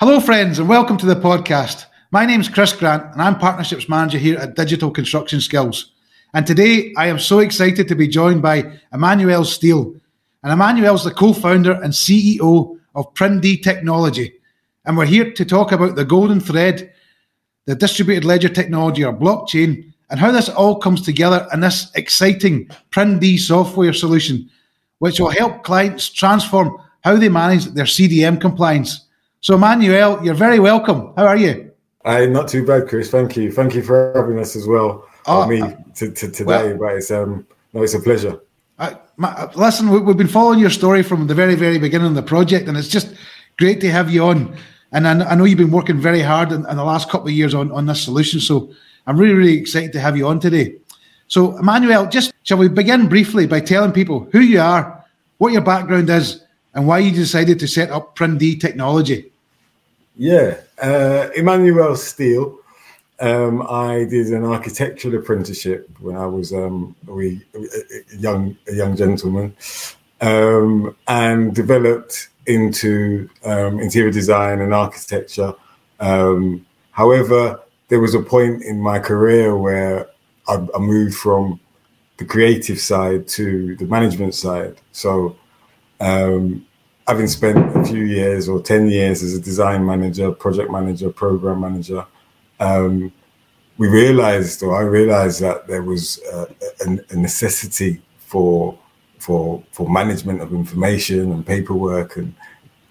Hello, friends, and welcome to the podcast. My name is Chris Grant, and I'm Partnerships Manager here at Digital Construction Skills. And today I am so excited to be joined by Imanuel Steele. And Imanuel's the co founder and CEO of PrinD Technology. And we're here to talk about the golden thread, the distributed ledger technology or blockchain, and how this all comes together in this exciting PrinD software solution, which will help clients transform how they manage their CDM compliance. So, Manuel, you're very welcome. How are you? I'm not too bad, Chris. Thank you. Thank you for having us as well. Oh, me to, to today, well, but it's um no, it's a pleasure. Uh, my, listen, we, have been following your story from the very, very beginning of the project, and it's just great to have you on. And I, I know you've been working very hard in, in, the last couple of years on, on this solution. So I'm really, really excited to have you on today. So, Imanuel, just shall we begin briefly by telling people who you are, what your background is, and why you decided to set up PrinD Technology? Yeah, uh, Imanuel Steele. Um, I did an architectural apprenticeship when I was um, a, wee, a, young a young gentleman, um, and developed into um, interior design and architecture. Um, however, there was a point in my career where I, I, moved from the creative side to the management side. So, um, having spent a few years or ten years as a design manager, project manager, program manager um, we realized, or I realized, that there was a, a, necessity for for for management of information and paperwork, and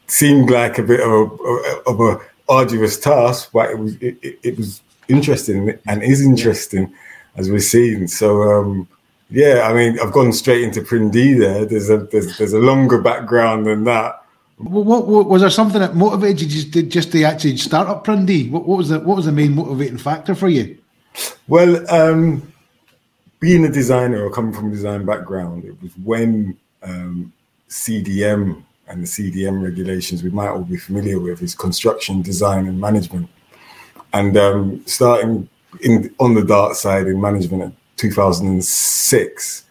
seemed like a bit of of a arduous task, but it was it, it was interesting and is interesting as we're seeing. So. Um, yeah, I mean, I've gone straight into PrinD there. There's a there's, there's a longer background than that. What, what, what, was there something that motivated you just to, just to actually start up? What, what was the what was the main motivating factor for you? Well, um, being a designer or coming from a design background, it was when um, CDM and the CDM regulations we might all be familiar with is construction design and management, and um, starting in on the dark side in management 2006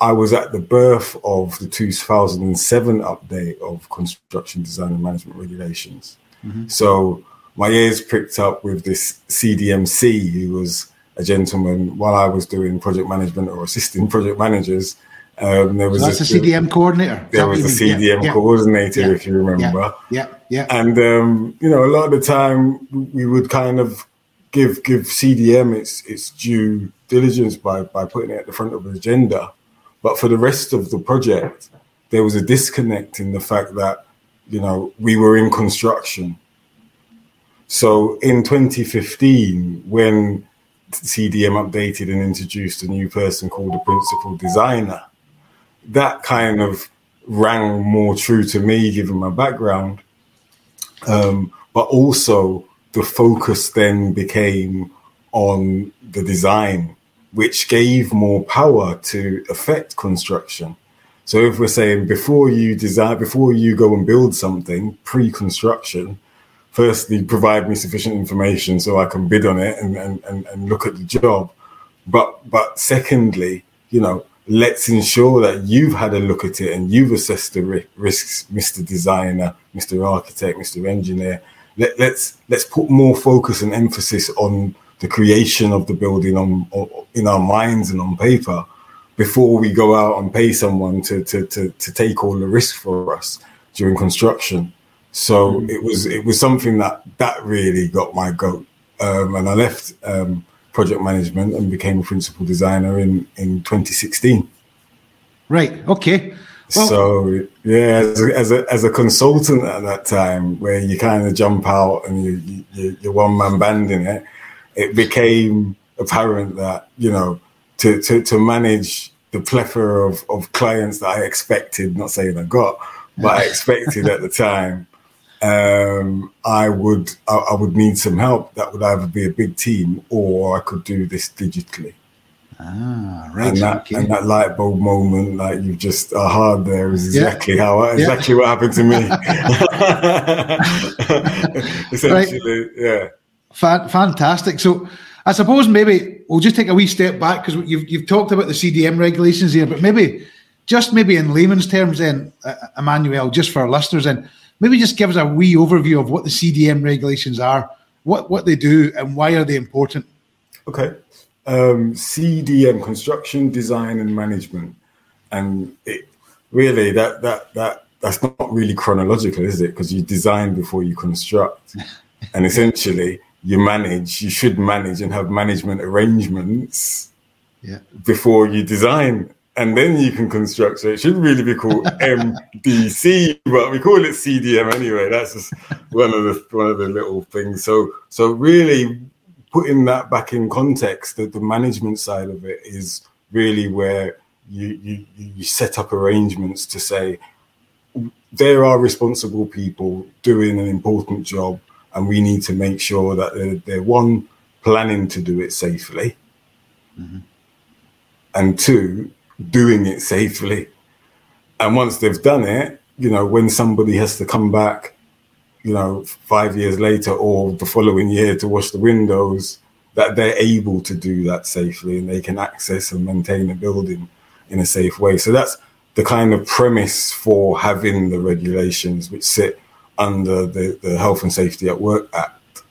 I was at the birth of the 2007 update of construction design and management regulations. Mm-hmm. So my ears pricked up with this CDMC, who was a gentleman while I was doing project management or assisting project managers. Um, there was so that's a, a CDM coordinator. There was a CDM yeah, coordinator, yeah, if you remember. Yeah, yeah. And um, you know, a lot of the time we would kind of give give CDM its its due diligence by by putting it at the front of the agenda. But for the rest of the project, there was a disconnect in the fact that, you know, we were in construction. So in 2015, when CDM updated and introduced a new person called a principal designer, that kind of rang more true to me given my background. Um, but also the focus then became on the design which gave more power to affect construction. So if we're saying before you design, before you go and build something, pre-construction, firstly provide me sufficient information so I can bid on it and, and, and, and look at the job. But but secondly, you know, let's ensure that you've had a look at it and you've assessed the risks, Mr. Designer, Mr. Architect, Mr. Engineer. Let, let's let's put more focus and emphasis on the creation of the building on, on, in our minds and on paper before we go out and pay someone to, to, to, to take all the risk for us during construction. So mm. it was it was something that that really got my goat, um, and I left um, project management and became a principal designer in in 2016. Right. Okay. Well, so yeah, as a, as a, as a consultant at that time, where you kind of jump out and you, you you're one man band in it, it became apparent that you know to to, to manage the plethora of, of clients that I expected, not saying I got, but I expected at the time, um, I would I, I, would need some help. That would either be a big team or I could do this digitally. Ah, right. And that, okay. and that light bulb moment, like you just are hard there, is exactly yeah. how exactly yeah. what happened to me. Essentially, right. yeah. Fantastic. So I suppose maybe we'll just take a wee step back because you've, you've talked about the CDM regulations here, but maybe just maybe in layman's terms then, uh, Imanuel, just for our listeners then, maybe just give us a wee overview of what the CDM regulations are, what what they do, and why are they important. Okay, um, CDM, construction design and management, and it really that that that that's not really chronological, is it? Because you design before you construct, and essentially you manage. You should manage and have management arrangements yeah. before you design and then you can construct. So it should really be called MDC, but we call it CDM anyway. That's just one of the one of the little things. So so really putting that back in context, that the management side of it is really where you you you set up arrangements to say there are responsible people doing an important job, and we need to make sure that they're, they're one planning to do it safely. Mm-hmm. And two, doing it safely. And once they've done it, you know, when somebody has to come back, you know, five years later or the following year to wash the windows, that they're able to do that safely and they can access and maintain a building in a safe way. So that's the kind of premise for having the regulations which sit under the, the Health and Safety at Work Act.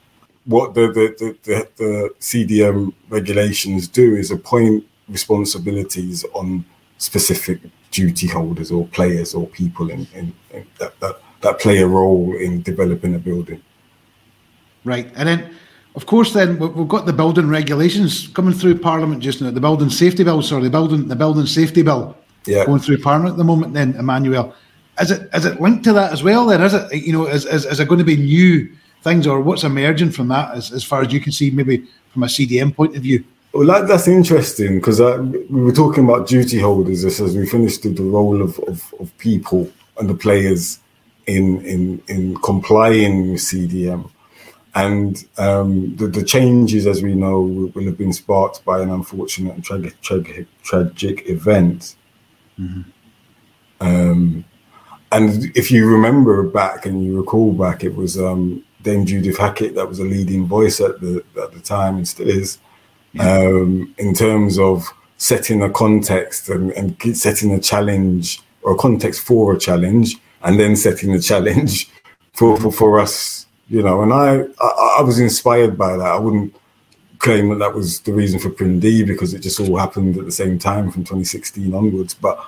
What the, the, the, the CDM regulations do is appoint responsibilities on specific duty holders or players or people in, in, in that, that, that play a role in developing a building. Right. And then, of course, then we've got the building regulations coming through Parliament just now, the building safety bill, sorry, the building, the building safety bill yeah. going through Parliament at the moment then, Imanuel. Is it is it linked to that as well then? Is it, you know, is, is, is there going to be new things or what's emerging from that as, as far as you can see, maybe from a CDM point of view? Well, that, that's interesting because we were talking about duty holders as we finished the role of, of, of, people and the players in in in complying with CDM. And um, the, the, changes, as we know, will, will, have been sparked by an unfortunate and tragic, tragic, tragic event. Mm-hmm. Um, and if you remember back and you recall back, it was um, Dame Judith Hackitt that was a leading voice at the at the time and still is um, in terms of setting a context and, and, setting a challenge or a context for a challenge and then setting the challenge for, for, for us, you know. And I, I, I, was inspired by that. I wouldn't claim that that was the reason for PrinD because it just all happened at the same time from 2016 onwards. But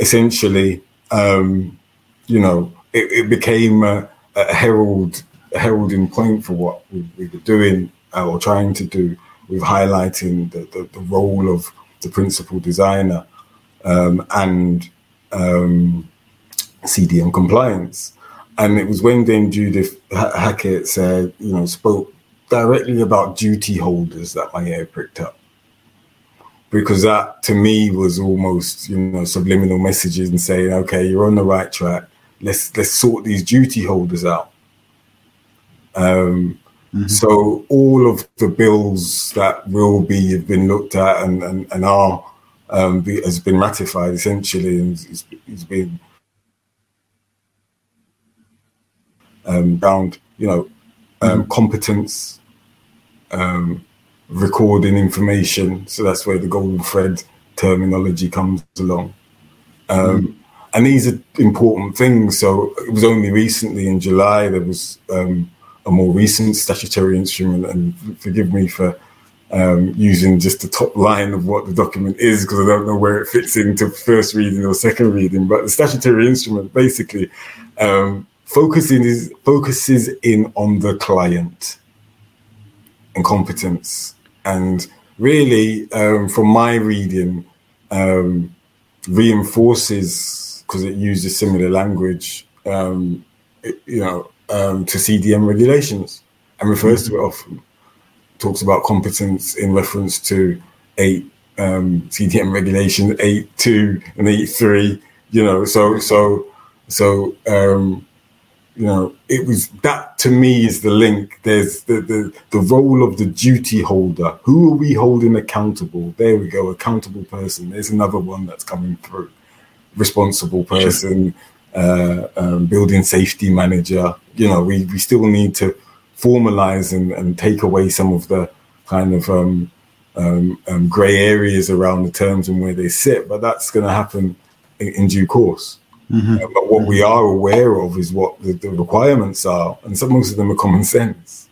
essentially, um, you know, it, it became a, a, herald, a heralding point for what we, we were doing uh, or trying to do with highlighting the, the, the role of the principal designer um, and um, CDM compliance. And it was when Dame Judith Hackitt said, you know, spoke directly about duty holders that my ear pricked up. Because that to me was almost, you know, subliminal messages and saying, okay, you're on the right track. Let's let's sort these duty holders out. Um, Mm-hmm. So all of the bills that will be have been looked at and and, and are um, be, has been ratified essentially, and it's, it's been um, around you know um, mm-hmm. competence, um, recording information. So that's where the golden thread terminology comes along. Um, mm-hmm. And these are important things. So it was only recently in July there was um, a more recent statutory instrument. And forgive me for um, using just the top line of what the document is because I don't know where it fits into first reading or second reading. But the statutory instrument basically um, focusing is, focuses in on the client and competence. And really, um, from my reading, um, reinforces because it uses similar language. Um, it, you know, um, to CDM regulations and refers mm-hmm. to it often. Talks about competence in reference to eight um, CDM regulations, eight two and eight three. You know, so so so um, you know, it was that to me is the link. There's the, the the role of the duty holder. Who are we holding accountable? There we go, accountable person. There's another one that's coming through. Responsible person, uh, um, building safety manager. You know, we, we still need to formalize and, and take away some of the kind of um, um, um, grey areas around the terms and where they sit, but that's going to happen in, in, due course. Mm-hmm. Uh, but what we are aware of is what the, the, requirements are, and some most of them are common sense.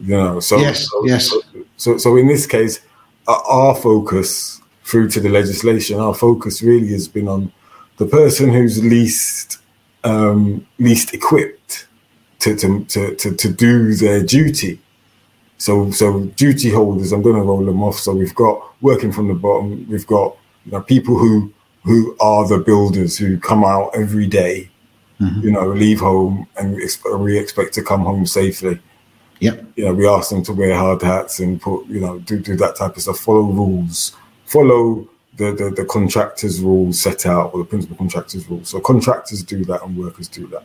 You know, so yes, so, yes. So, so, so in this case, our focus through to the legislation, our focus really has been on the person who's least um, least equipped to, to, to, to, to do their duty. So, so duty holders, I'm going to roll them off. So we've got working from the bottom. We've got you know, people who who are the builders who come out every day, mm-hmm. you know, leave home and we expect to come home safely. Yeah. You know, we ask them to wear hard hats and put, you know, do, do that type of stuff, follow rules, follow the, the, the contractors' rules set out or the principal contractors' rules. So contractors do that and workers do that.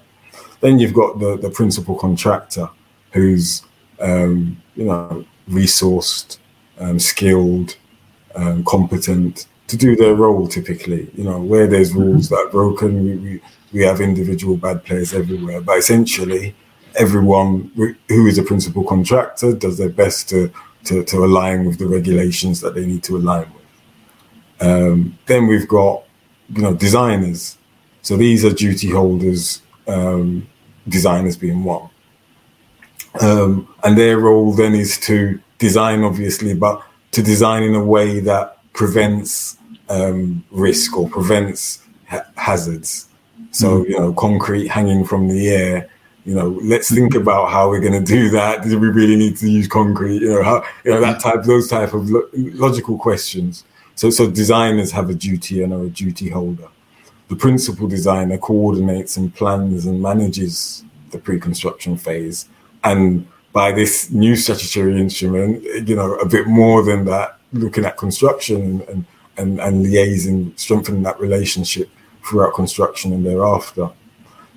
Then you've got the, the principal contractor who's, um, you know, resourced, um, skilled, um, competent to do their role typically. You know, where there's mm-hmm. rules that are broken, we, we, we have individual bad players everywhere. But essentially, everyone who is a principal contractor does their best to, to, to align with the regulations that they need to align with. Um, then we've got, you know, designers. So these are duty holders, um, designers being one. Um, and their role then is to design, obviously, but to design in a way that prevents um, risk or prevents ha- hazards. So, mm. you know, concrete hanging from the air, you know, let's think about how we're going to do that. Do we really need to use concrete? You know, how, you know, that type, those type of lo- logical questions. So, so designers have a duty and are a duty holder. The principal designer coordinates and plans and manages the pre-construction phase. And by this new statutory instrument, you know, a bit more than that, looking at construction and, and, and liaising, strengthening that relationship throughout construction and thereafter.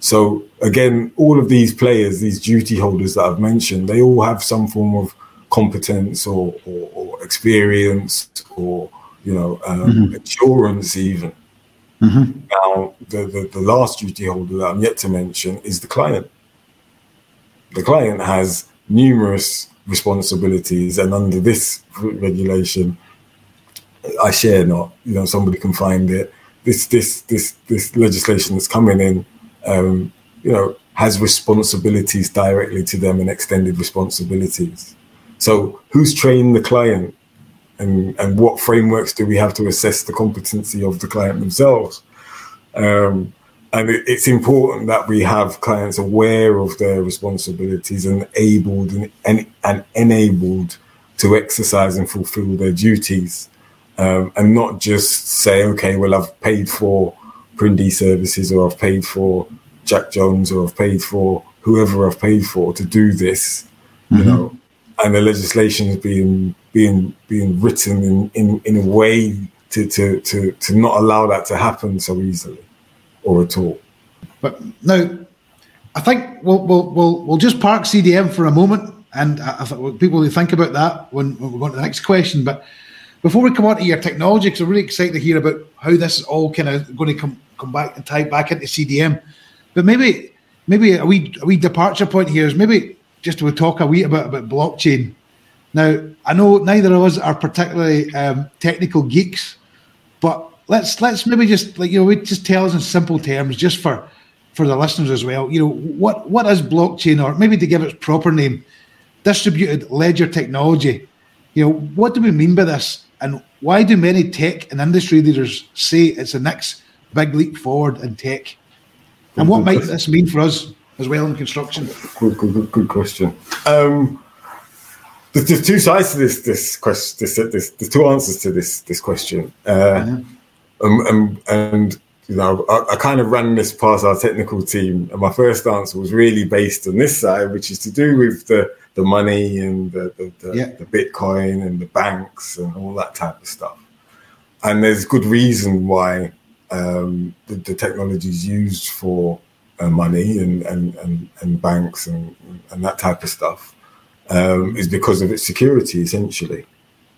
So again, all of these players, these duty holders that I've mentioned, they all have some form of competence or, or, or experience or you know, um, mm-hmm. insurance even. Mm-hmm. Now, the, the, the last duty holder that I'm yet to mention is the client. The client has numerous responsibilities, and under this regulation, I share not. You know, somebody can find it. This this this this legislation that's coming in, um, you know, has responsibilities directly to them and extended responsibilities. So, who's trained the client? and, and what frameworks do we have to assess the competency of the client themselves? Um, and it, it's important that we have clients aware of their responsibilities and able and, and, and enabled to exercise and fulfill their duties. Um, and not just say, okay, well, I've paid for PrinD services or I've paid for Jack Jones or I've paid for whoever I've paid for to do this, mm-hmm. you know, and the legislation is being being being written in, in, in a way to, to, to, to not allow that to happen so easily or at all. But now, I think we'll we'll we'll, we'll just park CDM for a moment, and I, I think people will think about that when, when we go on to the next question. But before we come on to your technology, because I'm really excited to hear about how this is all kind of going to come come back and tie back into CDM. But maybe maybe a wee a wee departure point here is maybe just to talk a wee bit about blockchain. Now, I know neither of us are particularly um, technical geeks, but let's let's maybe just like you know, just tell us in simple terms, just for for the listeners as well. You know, what what is blockchain, or maybe to give its proper name, distributed ledger technology. You know, what do we mean by this, and why do many tech and industry leaders say it's the next big leap forward in tech? And what might this mean for us as well in construction? Good, good, good, good question. Um, there's, there's, two sides to this this question. This, this, there's two answers to this this question. Uh, um, and, and you know, I, I, kind of ran this past our technical team, and my first answer was really based on this side, which is to do with the the money and the the, the, yeah. the Bitcoin and the banks and all that type of stuff. And there's good reason why um, the, the technology is used for uh, money and, and, and, and banks and, and that type of stuff um, is because of its security, essentially.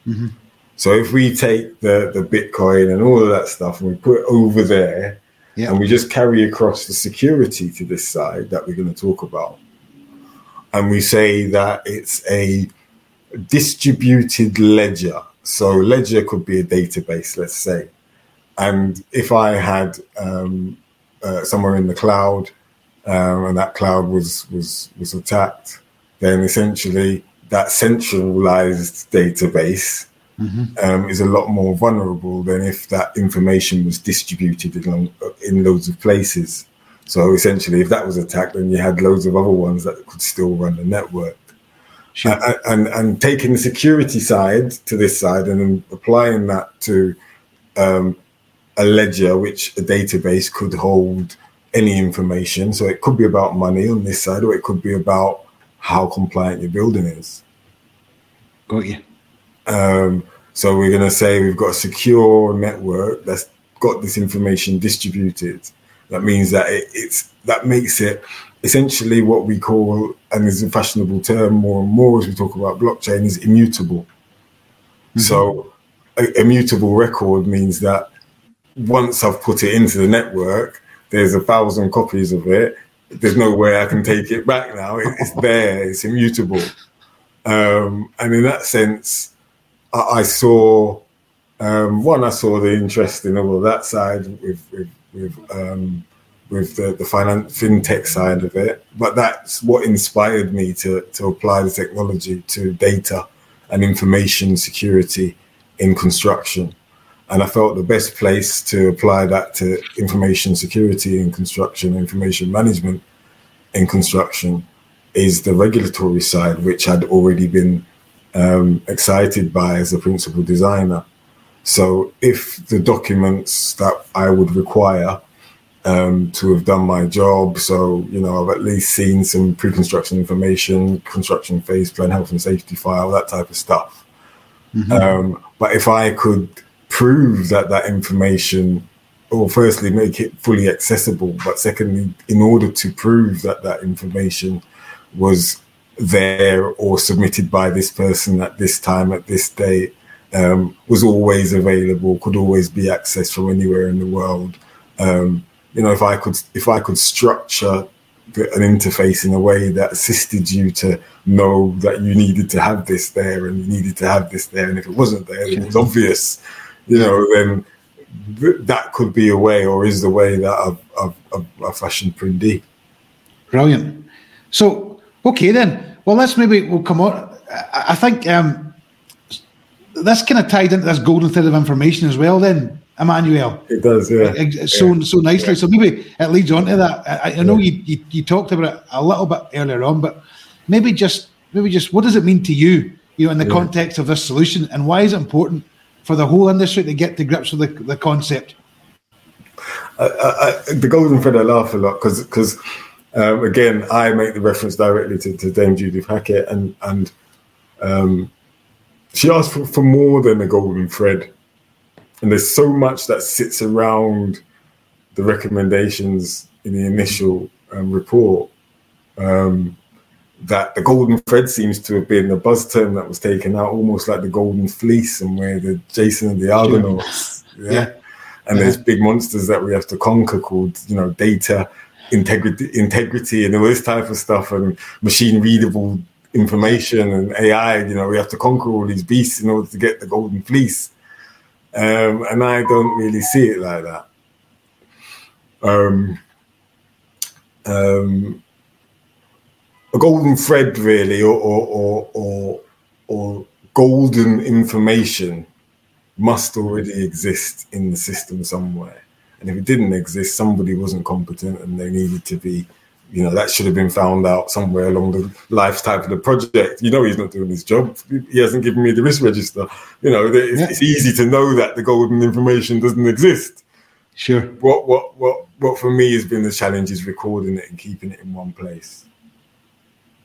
Mm-hmm. So if we take the, the Bitcoin and all of that stuff and we put it over there yeah. and we just carry across the security to this side that we're going to talk about, and we say that it's a distributed ledger. So ledger could be a database, let's say. And if I had um, uh, somewhere in the cloud, um, and that cloud was was was attacked, then essentially that centralized database mm-hmm. um, is a lot more vulnerable than if that information was distributed in, in loads of places. So essentially, if that was attacked, then you had loads of other ones that could still run the network. Sure. And, and, and taking the security side to this side and then applying that to um, a ledger, which a database could hold any information. So it could be about money on this side, or it could be about how compliant your building is. Got you. Um, so we're going to say we've got a secure network that's got this information distributed. That means that it, it's that makes it essentially what we call, and is a fashionable term more and more as we talk about blockchain, is immutable. Mm-hmm. So a, immutable record means that once I've put it into the network, there's a thousand copies of it. There's no way I can take it back now. It's there. It's immutable. Um, and in that sense, I, I saw um, one. I saw the interest in all of that side with with with, um, with the, the finance fintech side of it. But that's what inspired me to to apply the technology to data and information security in construction. And I felt the best place to apply that to information security in construction, information management in construction, is the regulatory side, which I'd already been um, excited by as a principal designer. So if the documents that I would require um, to have done my job, so you know I've at least seen some pre-construction information, construction phase plan, health and safety file, that type of stuff. Mm-hmm. Um, but if I could prove that that information or firstly make it fully accessible but secondly in order to prove that that information was there or submitted by this person at this time at this date um, was always available could always be accessed from anywhere in the world um, you know if i could if i could structure an interface in a way that assisted you to know that you needed to have this there and you needed to have this there and if it wasn't there then it was obvious you know, then that could be a way or is the way that I've, I've, I've, I've fashioned. Brilliant. So, okay then. Well, let's maybe we'll come on. I think um, that's kind of tied into this golden thread of information as well. Then, Imanuel. It does, yeah. So yeah. so nicely. Yeah. So maybe it leads on to that. I, I know yeah. you, you, you talked about it a little bit earlier on, but maybe just maybe just what does it mean to you? You know, in the context of this solution, and why is it important for the whole industry to get to grips with the, the concept? I, I, the golden thread, I laugh a lot because because um, again, I make the reference directly to, to Dame Judith Hackitt, and and um, she asked for, for more than a golden thread, and there's so much that sits around the recommendations in the initial um, report. Um, that the golden thread seems to have been a buzz term that was taken out, almost like the golden fleece, and where the Jason and the Argonauts, yeah. yeah. And yeah. there's big monsters that we have to conquer called, you know, data integrity, integrity, and all this type of stuff, and machine readable information and AI. You know, we have to conquer all these beasts in order to get the golden fleece. Um, and I don't really see it like that. Um, um, a golden thread, really, or or or, or, or golden information must already exist in the system somewhere. And if it didn't exist, somebody wasn't competent and they needed to be, you know, that should have been found out somewhere along the lifetime of the project. You know, he's not doing his job. He hasn't given me the risk register. You know, it's, yeah. it's easy to know that the golden information doesn't exist. Sure. What, what, what, what for me has been the challenge is recording it and keeping it in one place.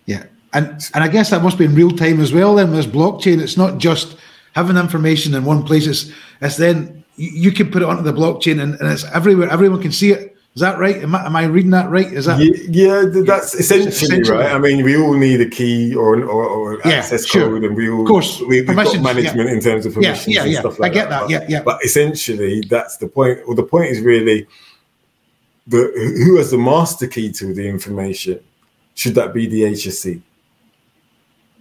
Yeah, and and I guess that must be in real time as well. Then with blockchain, it's not just having information in one place. It's it's then you, can put it onto the blockchain and, and it's everywhere. Everyone can see it. Is that right? Am I, am I reading that right? Is that yeah? yeah that's yeah, essentially, essentially, right. I mean, we all need a key or or, or yeah, access sure. code, and we all of course we, have got management in terms of permissions yeah, and stuff like I get that. that. yeah, yeah. But essentially, that's the point. Well, the point is really the who has the master key to the information. Should that be the HSE?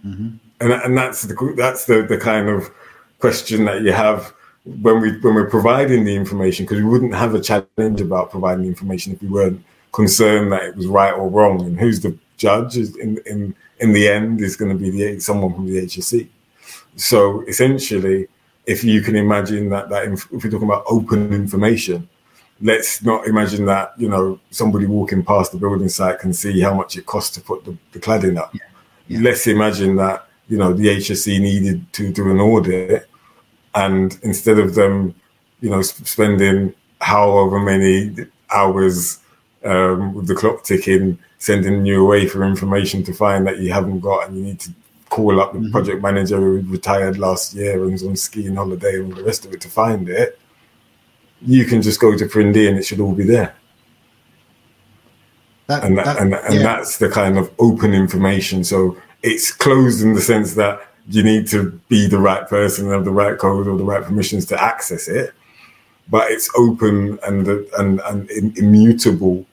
Mm-hmm. And and that's the that's the the kind of question that you have when we when we're providing the information, because we wouldn't have a challenge about providing the information if we weren't concerned that it was right or wrong. And who's the judge is in in in the end is going to be the someone from the HSE. So essentially, if you can imagine that that if we're talking about open information, let's not imagine that you know somebody walking past the building site can see how much it costs to put the, the cladding up. Yeah. Yeah. Let's imagine that you know the HSE needed to do an audit, and instead of them, you know, spending however many hours um, with the clock ticking, sending you away for information to find that you haven't got, and you need to call up the mm-hmm. project manager who retired last year and was on skiing holiday and the rest of it to find it. You can just go to PrinD and it should all be there. That, and that, that, and, and yeah. that's the kind of open information. So it's closed in the sense that you need to be the right person and have the right code or the right permissions to access it. But it's open and and and immutable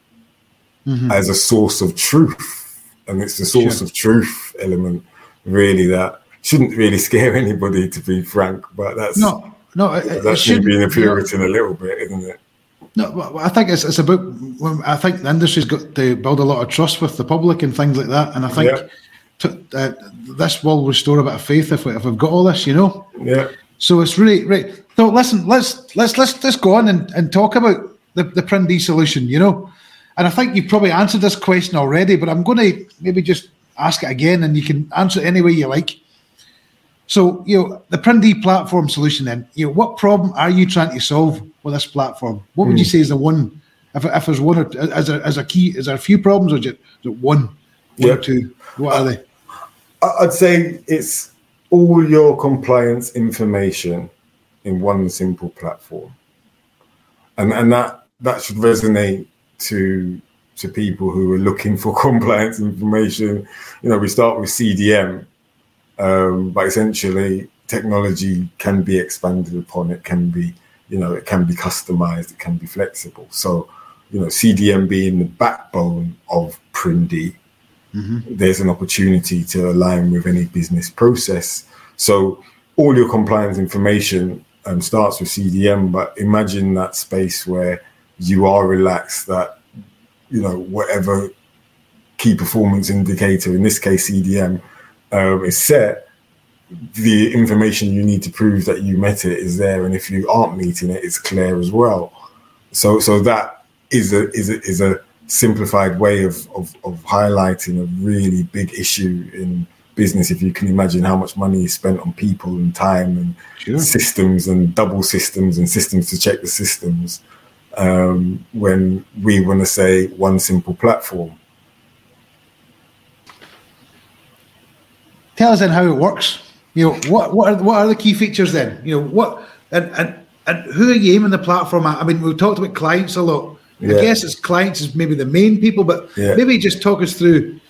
mm-hmm. as a source of truth, and it's the source sure. of truth element really that shouldn't really scare anybody, to be frank. But that's no, no, it, that's it being a Puritan a little bit, isn't it? No, I think it's, it's about. I think the industry's got to build a lot of trust with the public and things like that, and I think. Yeah uh, this will restore a bit of faith if, we, if we've got all this, you know. Yeah. So it's really right. So listen, let's let's let's let's go on and, and talk about the the PrinD solution, you know. And I think you've probably answered this question already, but I'm going to maybe just ask it again, and you can answer it any way you like. So you know the PrinD platform solution. Then you know what problem are you trying to solve with this platform? What would mm. you hmm. say is the one? If, if there's one or as a, as a key, is there a few problems or just one yep. or? What are they? I'd say it's all your compliance information in one simple platform, and and that that should resonate to to people who are looking for compliance information. You know, we start with CDM, um, but essentially technology can be expanded upon. It can be, you know, it can be customized. It can be flexible. So, you know, CDM being the backbone of PrinD mm-hmm. there's an opportunity to align with any business process. So all your compliance information um, starts with CDM, but imagine that space where you are relaxed that, you know, whatever key performance indicator, in this case CDM, um, is set, the information you need to prove that you met it is there, and if you aren't meeting it, it's clear as well. So, so that is a is a, is a simplified way of, of, of highlighting a really big issue in business if you can imagine how much money is spent on people and time and sure. systems and double systems and systems to check the systems um, when we want to say one simple platform. Tell us then how it works. You know what what are, what are the key features then? You know what and and, and who are you aiming the platform at? I mean we've talked about clients a lot yeah. I guess as clients is maybe the main people, but yeah. maybe just talk us through,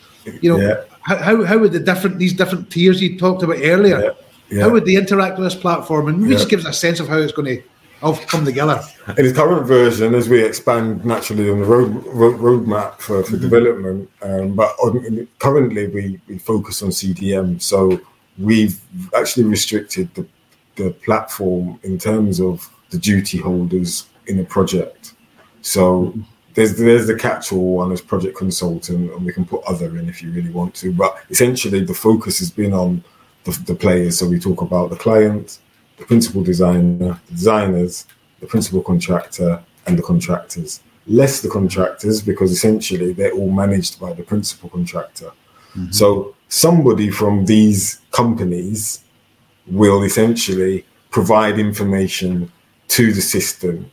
you know, yeah. how, how would the different these different tiers you talked about earlier, how would they interact with this platform, and maybe just give us a sense of how it's going to all come together. In the current version, as we expand naturally on the road, road roadmap for, for mm-hmm. development, um, but on, currently we, we focus on CDM, so we've actually restricted the the platform in terms of the duty holders in the project. So there's there's the catch-all one as project consultant, and we can put other in if you really want to. But essentially, the focus has been on the, the players. So we talk about the client, the principal designer, the designers, the principal contractor, and the contractors. Less the contractors because essentially they're all managed by the principal contractor. Mm-hmm. So somebody from these companies will essentially provide information to the system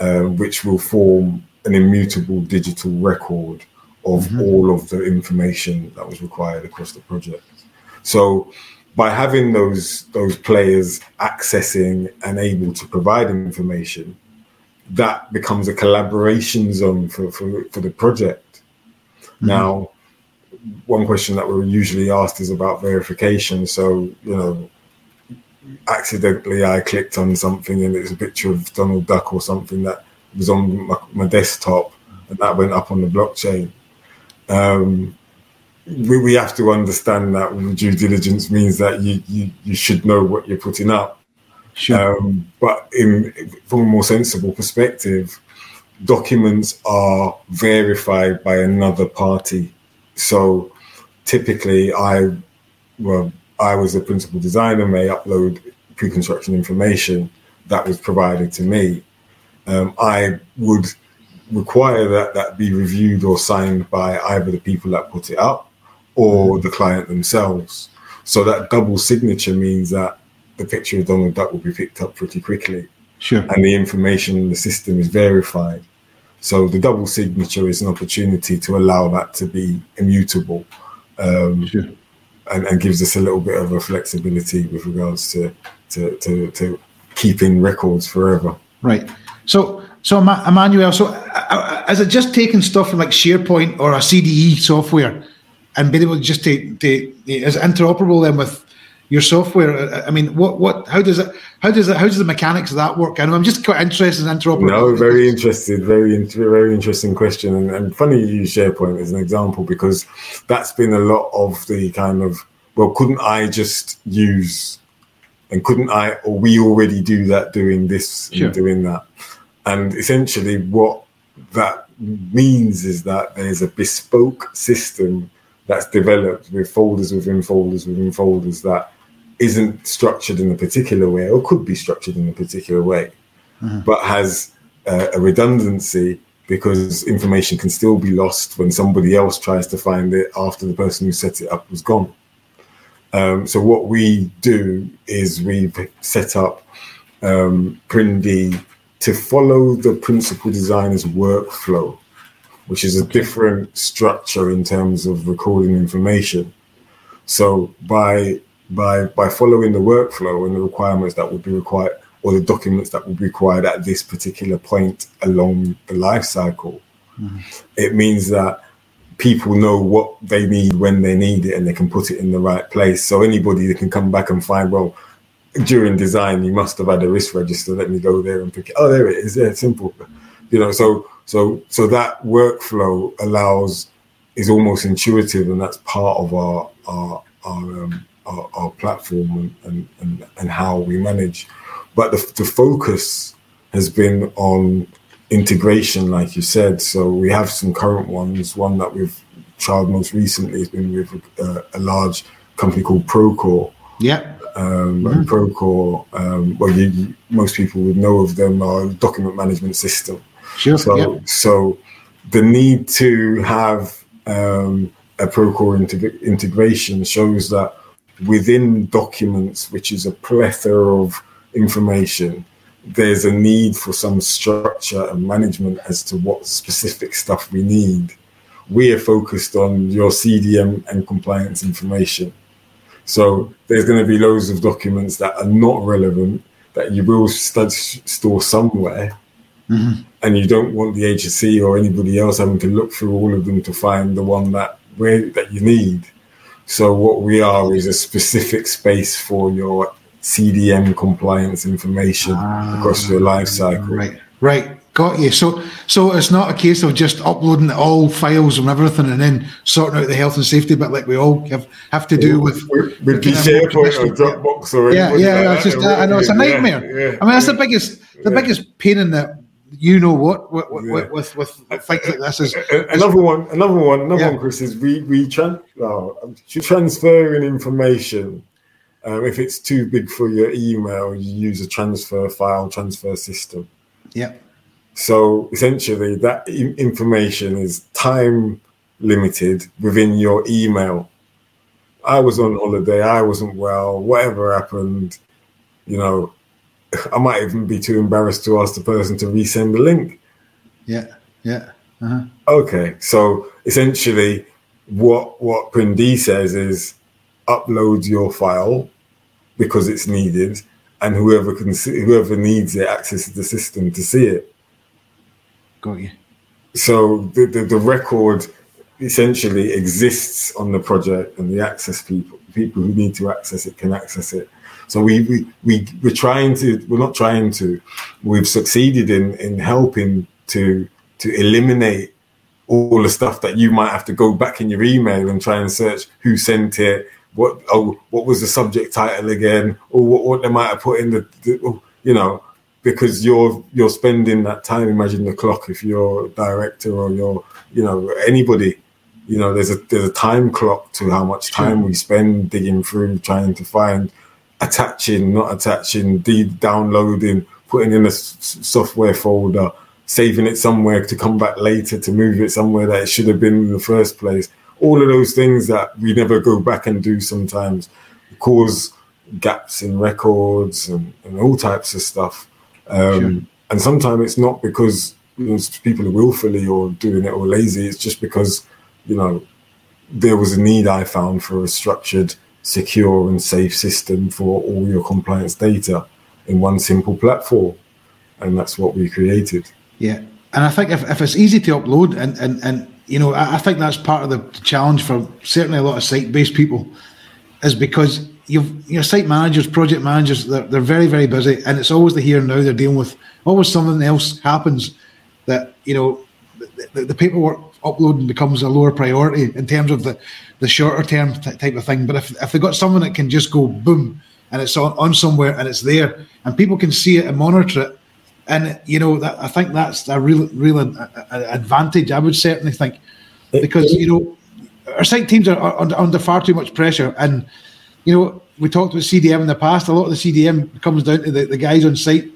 uh, which will form an immutable digital record of mm-hmm. all of the information that was required across the project. So by having those those players accessing and able to provide information, that becomes a collaboration zone for, for, for the project. Mm-hmm. Now, one question that we're usually asked is about verification. So, you know, accidentally I clicked on something and it was a picture of Donald Duck or something that was on my, my desktop and that went up on the blockchain. Um, we, we have to understand that due diligence means that you, you, you should know what you're putting up. Sure. Um, but in from a more sensible perspective, documents are verified by another party. So typically, I well, I was the principal designer, may upload pre-construction information that was provided to me. Um, I would require that that be reviewed or signed by either the people that put it up or the client themselves. So that double signature means that the picture of Donald Duck will be picked up pretty quickly. Sure. And the information in the system is verified. So the double signature is an opportunity to allow that to be immutable. Um, Sure. And, and gives us a little bit of a flexibility with regards to to, to, to keeping records forever. Right. So, so Emma- Imanuel, so uh, uh, is it just taking stuff from like SharePoint or a CDE software and being able to just to, to is interoperable then with your software? Uh, I mean, what, what, how does it, how does it, how does the mechanics of that work? Know I'm just quite interested in interoperability. No, very interested, very in- very interesting question, and, and funny you use SharePoint as an example because that's been a lot of the kind of well, couldn't I just use and couldn't I or we already do that doing this Sure. and doing that, and essentially what that means is that there's a bespoke system that's developed with folders within folders within folders that isn't structured in a particular way or could be structured in a particular way but has uh, a redundancy because information can still be lost when somebody else tries to find it after the person who set it up was gone. Um, so what we do is we've set up um, PrinD to follow the principal designer's workflow, which is a different structure in terms of recording information. So by by by following the workflow and the requirements that would be required or the documents that would be required at this particular point along the life cycle, it means that people know what they need when they need it and they can put it in the right place. So anybody that can come back and find, well, during design you must have had a risk register. Let me go there and pick it. Oh, there it is. Yeah, simple. You know, so so so that workflow allows is almost intuitive, and that's part of our our our, um, our, our platform and, and, and, how we manage. But the, the focus has been on integration, like you said. So we have some current ones. One that we've tried most recently has been with a, a large company called Procore. Yeah. Um, and Procore, um, well, you, you- most people would know of them, are a document management system. Sure. So, yeah. so the need to have um, a Procore integ- integration shows that within documents, which is a plethora of information, there's a need for some structure and management as to what specific stuff we need. We are focused on your CDM and compliance information. So there's going to be loads of documents that are not relevant that you will st- store somewhere mm-hmm. and you don't want the agency or anybody else having to look through all of them to find the one that where that you need. So what we are is a specific space for your CDM compliance information across your ah, life cycle. Right. Right. Got you. So, so it's not a case of just uploading all files and everything and then sorting out the health and safety bit like we all have, have to do with. with, with the kind of more SharePoint or Dropbox or Yeah, yeah, like it's just, I know it's a nightmare. yeah, I mean, that's the biggest, the Yeah. biggest pain in the, you know what, with, with, Yeah. with, with things like this is, Another one, another one, another Yeah. one, Chris, is we we tran- oh, transferring information. Um, if it's too big for your email, you use a transfer file transfer system. yeah, So essentially, that information is time limited within your email. I was on holiday, I wasn't well, whatever happened, you know, I might even be too embarrassed to ask the person to resend the link. yeah, yeah. Uh-huh. Okay, so essentially, what what PrinD says is upload your file because it's needed, and whoever can see, whoever needs it accesses the system to see it. Got you. So the, the the record essentially exists on the project, and the access people people who need to access it can access it. So we we, we we're trying to we're not trying to we've succeeded in in helping to to eliminate all the stuff that you might have to go back in your email and try and search who sent it, what oh what was the subject title again, or what, what they might have put in the, the oh, you know because you're you're spending that time. Imagine the clock if you're a director or you're you know anybody. You know, there's a there's a time clock to how much time we spend digging through, trying to find, attaching, not attaching, de- downloading, putting in a s- software folder, saving it somewhere to come back later to move it somewhere that it should have been in the first place. All of those things that we never go back and do sometimes cause gaps in records and, and all types of stuff. Um, sure. And sometimes it's not because you know, people are willfully or doing it or lazy. It's just because, you know, there was a need I found for a structured, secure, and safe system for all your compliance data in one simple platform. And that's what we created. Yeah. And I think if, if it's easy to upload, and, and, and you know, I, I think that's part of the challenge for certainly a lot of site based people, is because you've your site managers, project managers, they're, they're very, very busy, and it's always the here and now they're dealing with. Always something else happens that you know the, the paperwork uploading becomes a lower priority in terms of the, the shorter term t- type of thing. But if, if they've got someone that can just go boom and it's on, on somewhere and it's there and people can see it and monitor it, and you know that I think that's a real real advantage. I would certainly think because you know our site teams are, are under, under far too much pressure and you know, we talked about CDM in the past. A lot of the CDM comes down to the, the guys on site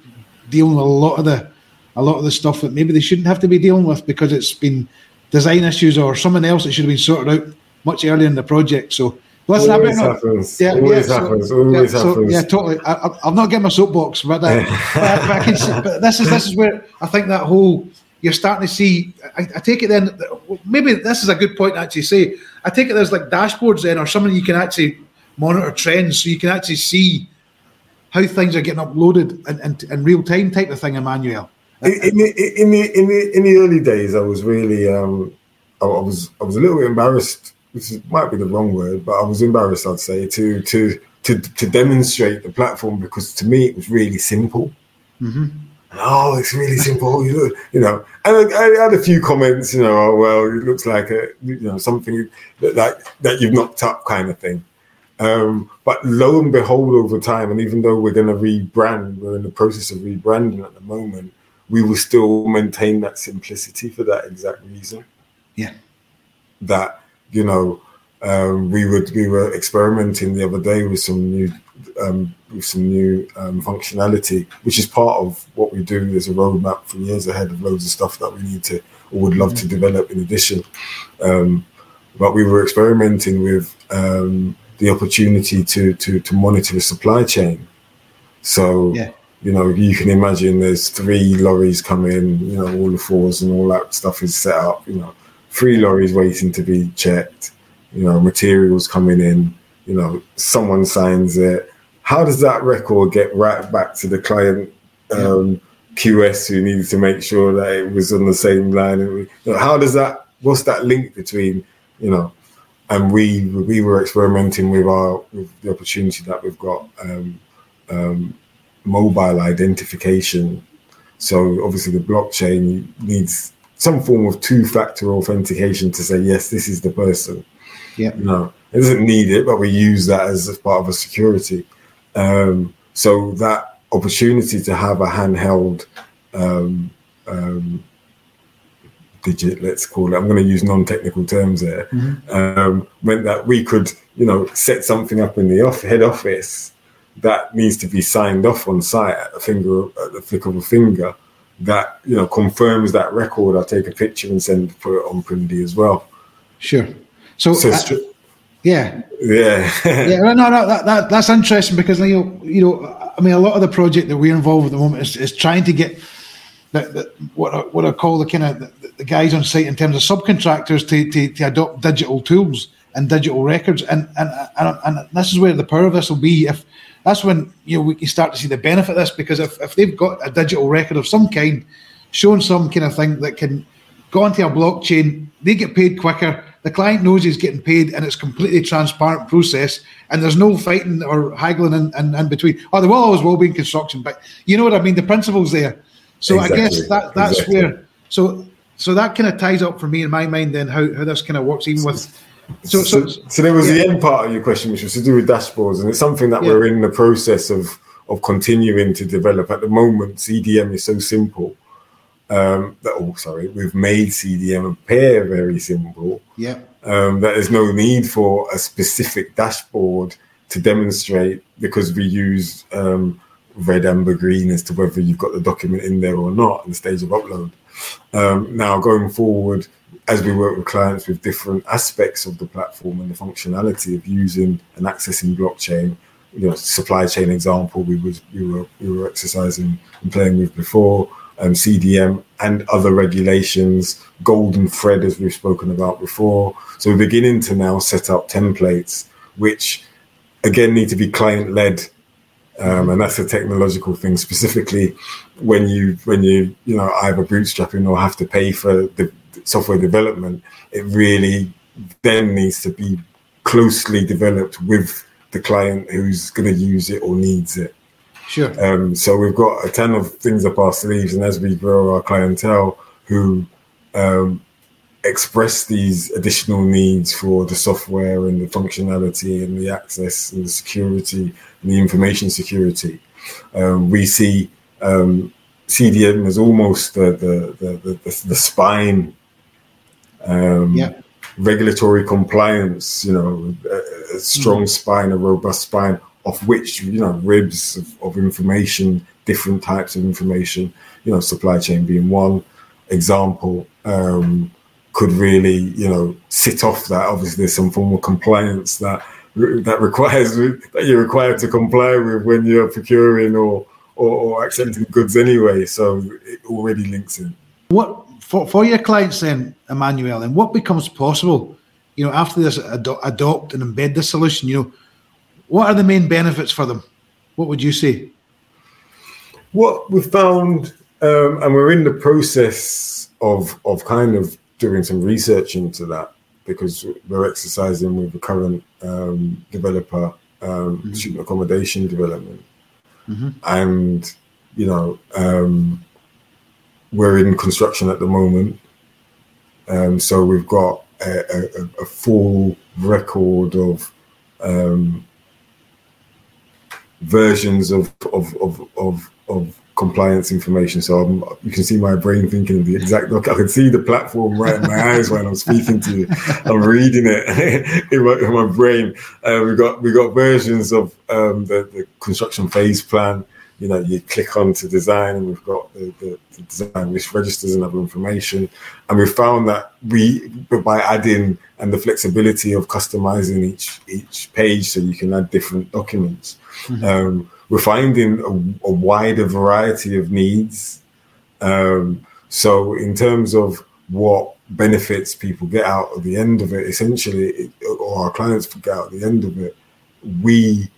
dealing with a lot of the a lot of the stuff that maybe they shouldn't have to be dealing with because it's been design issues or someone else that should have been sorted out much earlier in the project. So listen, always happens. Yeah, always yeah, happens. So, always yeah, happens. So, yeah, totally. I, am not getting my soapbox, but, uh, but, but, I can see, but this is this is where I think that whole you're starting to see. I, I, take it then. Maybe this is a good point to actually say. I take it there's like dashboards then, or something you can actually monitor trends so you can actually see how things are getting uploaded in, in, in real time type of thing, Imanuel. In, in, the, in, the, in, the, in the early days, I was really, um, I, I was I was a little bit embarrassed, which is, might be the wrong word, but I was embarrassed, I'd say, to to to to demonstrate the platform because to me it was really simple. Mm-hmm. Oh, it's really simple, you know. You know, and I, I, had a few comments, you know. Oh, well, it looks like a, you know, something that like that you've knocked up, kind of thing. Um, but lo and behold, over time, and even though we're going to rebrand, we're in the process of rebranding at the moment, we will still maintain that simplicity for that exact reason. Yeah. That, you know, um, we would we were experimenting the other day with some new um, with some new um, functionality, which is part of what we do as a roadmap for years ahead of loads of stuff that we need to or would love mm-hmm. to develop in addition. Um, but we were experimenting with um, the opportunity to to to monitor the supply chain. So yeah. You know, you can imagine there's three lorries coming, you know, all the fours and all that stuff is set up, you know, three lorries waiting to be checked, you know, materials coming in, you know, someone signs it. How does that record get right back to the client um, QS who needs to make sure that it was on the same line? You know, how does that? What's that link between you know and we we were experimenting with our with the opportunity that we've got um, um, mobile identification. So obviously the blockchain needs some form of two-factor authentication to say yes, this is the person. Yeah. No, it doesn't need it, but we use that as, part of a security. Um, so that opportunity to have a handheld um, um, digit, let's call it. I'm going to use non-technical terms there. Mm-hmm. Um, meant that we could, you know, set something up in the off- head office that needs to be signed off on site at the finger, at the flick of a finger. That you know confirms that record. I take a picture and send put it on PrinD as well. Sure. So, so uh, yeah, yeah, yeah. No, no, that, that that's interesting because you know, you know, I mean, a lot of the project that we're involved with at the moment is, is trying to get that, that what I, what I call the kind of the, the, guys on site in terms of subcontractors to, to, to adopt digital tools and digital records, and, and and and this is where the power of this will be. If that's when you know we can start to see the benefit of this, because if, if they've got a digital record of some kind, showing some kind of thing that can go onto a blockchain, they get paid quicker. The client knows he's getting paid, and it's completely transparent process, and there's no fighting or haggling in, in, in between. Oh, there will always will be in construction, but you know what I mean. The principles there. So exactly. I guess that that's exactly. where so so that kind of ties up for me in my mind then how, how this kind of works even with So, so, so, there was yeah. the end part of your question, which was to do with dashboards, and it's something that yeah. we're in the process of of continuing to develop. At the moment, CDM is so simple um, that, oh, sorry, we've made CDM appear very simple. Yeah. Um, that there's no need for a specific dashboard to demonstrate because we use um, red, amber, green as to whether you've got the document in there or not in the stage of upload. Um, now, going forward, as we work with clients with different aspects of the platform and the functionality of using and accessing blockchain, you know, supply chain example we was we were we were exercising and playing with before, um, CDM and other regulations, golden thread as we've spoken about before. So we're beginning to now set up templates which again need to be client led. Um, and that's a technological thing specifically when you when you you know either bootstrapping or have to pay for the software development it really then needs to be closely developed with the client who's going to use it or needs it Sure. Um, so we've got a ton of things up our sleeves, and as we grow our clientele who um, express these additional needs for the software and the functionality and the access and the security and the information security, um, we see um, CDM as almost the the the, the, the spine. Um, yeah regulatory compliance, you know, a, a strong mm. spine, a robust spine of which you know ribs of, of, information, different types of information. You know, supply chain being one example um, could really you know sit off that. Obviously, there's some form of compliance that that requires that you're required to comply with when you're procuring or or, or accepting goods anyway. So it already links in. What for, for your clients then, Imanuel, and what becomes possible, you know, after this ad- adopt and embed the solution, you know, what are the main benefits for them? What would you say? What we've found, um, and we're in the process of of kind of doing some research into that because we're exercising with the current um, developer um, mm-hmm. student accommodation development, mm-hmm. and you know um, we're in construction at the moment, um, so we've got a, a, a full record of um, versions of of of of, of compliance information. So I'm, you can see my brain thinking the exact. Look, I can see the platform right in my eyes when I'm speaking to you. I'm reading it in, my, in my brain. Uh, we got we got versions of um, the, the construction phase plan. You know, you click on to design, and we've got the, the, the design which registers and other information. And we found that we by adding and the flexibility of customizing each each page, so you can add different documents Mm-hmm. Um, we're finding a, a, wider variety of needs. Um, so, in terms of what benefits people get out of the end of it, essentially, it, or our clients get out the end of it, we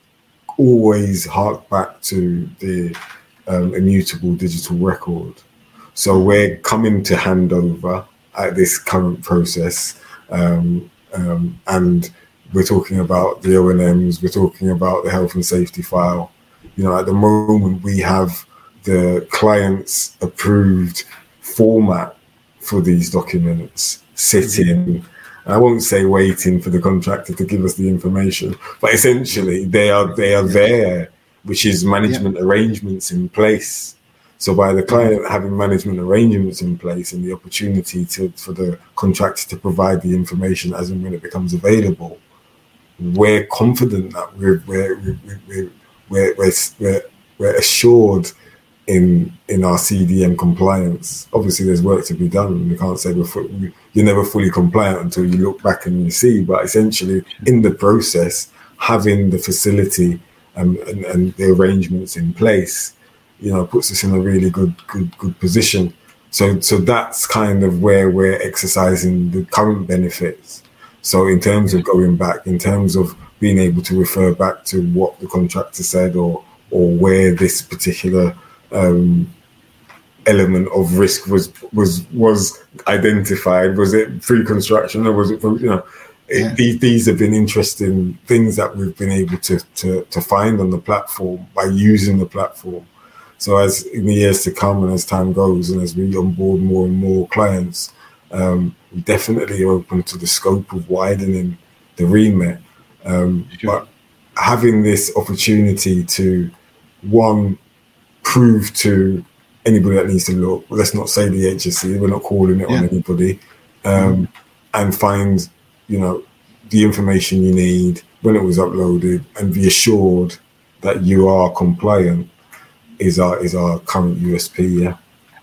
always hark back to the um, immutable digital record. So mm-hmm. we're coming to hand over at this current process, um, um, and we're talking about the O&Ms, we're talking about the health and safety file. You know, at the moment we have the client's approved format for these documents sitting. I won't say waiting for the contractor to give us the information, but essentially they are they are there, which is management yeah. arrangements in place. So by the client mm-hmm. having management arrangements in place and the opportunity to for the contractor to provide the information as and when it becomes available, we're confident that we're we're we're we're, we're, we're, we're assured in in our CDM compliance. Obviously, there's work to be done. We can't say we're you're never fully compliant until you look back and you see. But essentially, in the process, having the facility and, and, and the arrangements in place, you know, puts us in a really good good good position. So so that's kind of where we're exercising the current benefits so, in terms of going back, in terms of being able to refer back to what the contractor said or or where this particular um, element of risk was was was identified, was it pre-construction or was it you know? Yeah. these, these have been interesting things that we've been able to, to to find on the platform by using the platform. So as in the years to come and as time goes and as we onboard more and more clients, Um, we definitely are open to the scope of widening the remit, um, sure. but having this opportunity to one prove to anybody that needs to look. Let's not say the HSE. We're not calling it yeah. on anybody, um, and find you know the information you need when it was uploaded, and be assured that you are compliant. Is our is our current USP? Yeah.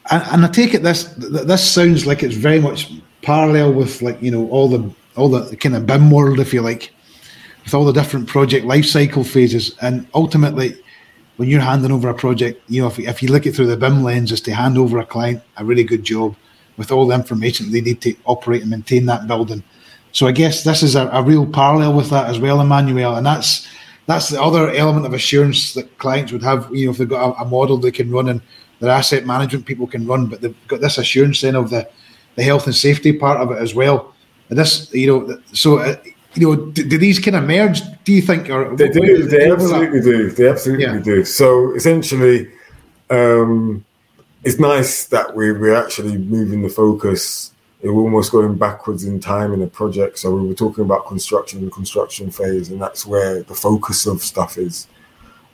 And, and I take it this this sounds like it's very much parallel with like you know all the all the kind of BIM world, if you like, with all the different project life cycle phases, and ultimately when you're handing over a project, you know, if, if you look it through the BIM lens, is to hand over a client a really good job with all the information they need to operate and maintain that building. So I guess this is a, a real parallel with that as well, Imanuel, and that's that's the other element of assurance that clients would have. You know, if they've got a, a model they can run and their asset management people can run, but they've got this assurance then of the the health and safety part of it as well. And this, you know, so uh, you know, do, do, these kind of merge? Do you think? Or they do. They absolutely do. They absolutely yeah. do. So essentially, um, it's nice that we're we're actually moving the focus. We're almost going backwards in time in a project. So we were talking about construction and construction phase, and that's where the focus of stuff is.